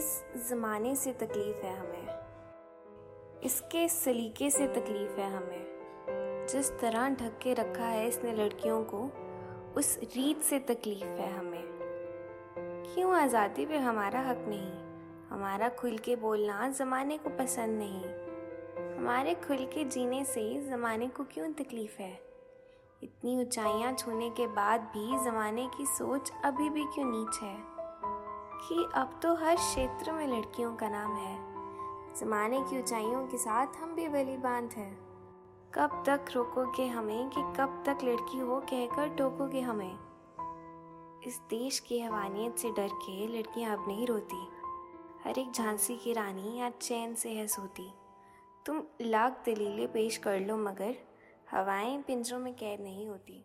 इस ज़माने से तकलीफ़ है हमें। इसके सलीके से तकलीफ़ है हमें। जिस तरह ढक के रखा है इसने लड़कियों को, उस रीत से तकलीफ़ है हमें। क्यों आज़ादी पे हमारा हक नहीं? हमारा खुल के बोलना ज़माने को पसंद नहीं। हमारे खुल के जीने से ज़माने को क्यों तकलीफ़ है? इतनी ऊंचाइयाँ छूने के बाद भी ज़माने की सोच अभी भी क्यों नीच है? कि अब तो हर क्षेत्र में लड़कियों का नाम है। ज़माने की ऊंचाइयों के साथ हम भी बली बाँध हैं कब तक रोकोगे हमें कि कब तक लड़की हो कहकर टोकोगे हमें? इस देश की हवानियत से डर के लड़कियाँ अब नहीं रोती। हर एक झांसी की रानी आज चैन से है सोती। तुम लाख दलीलें पेश कर लो मगर हवाएँ पिंजरों में कैद नहीं होती।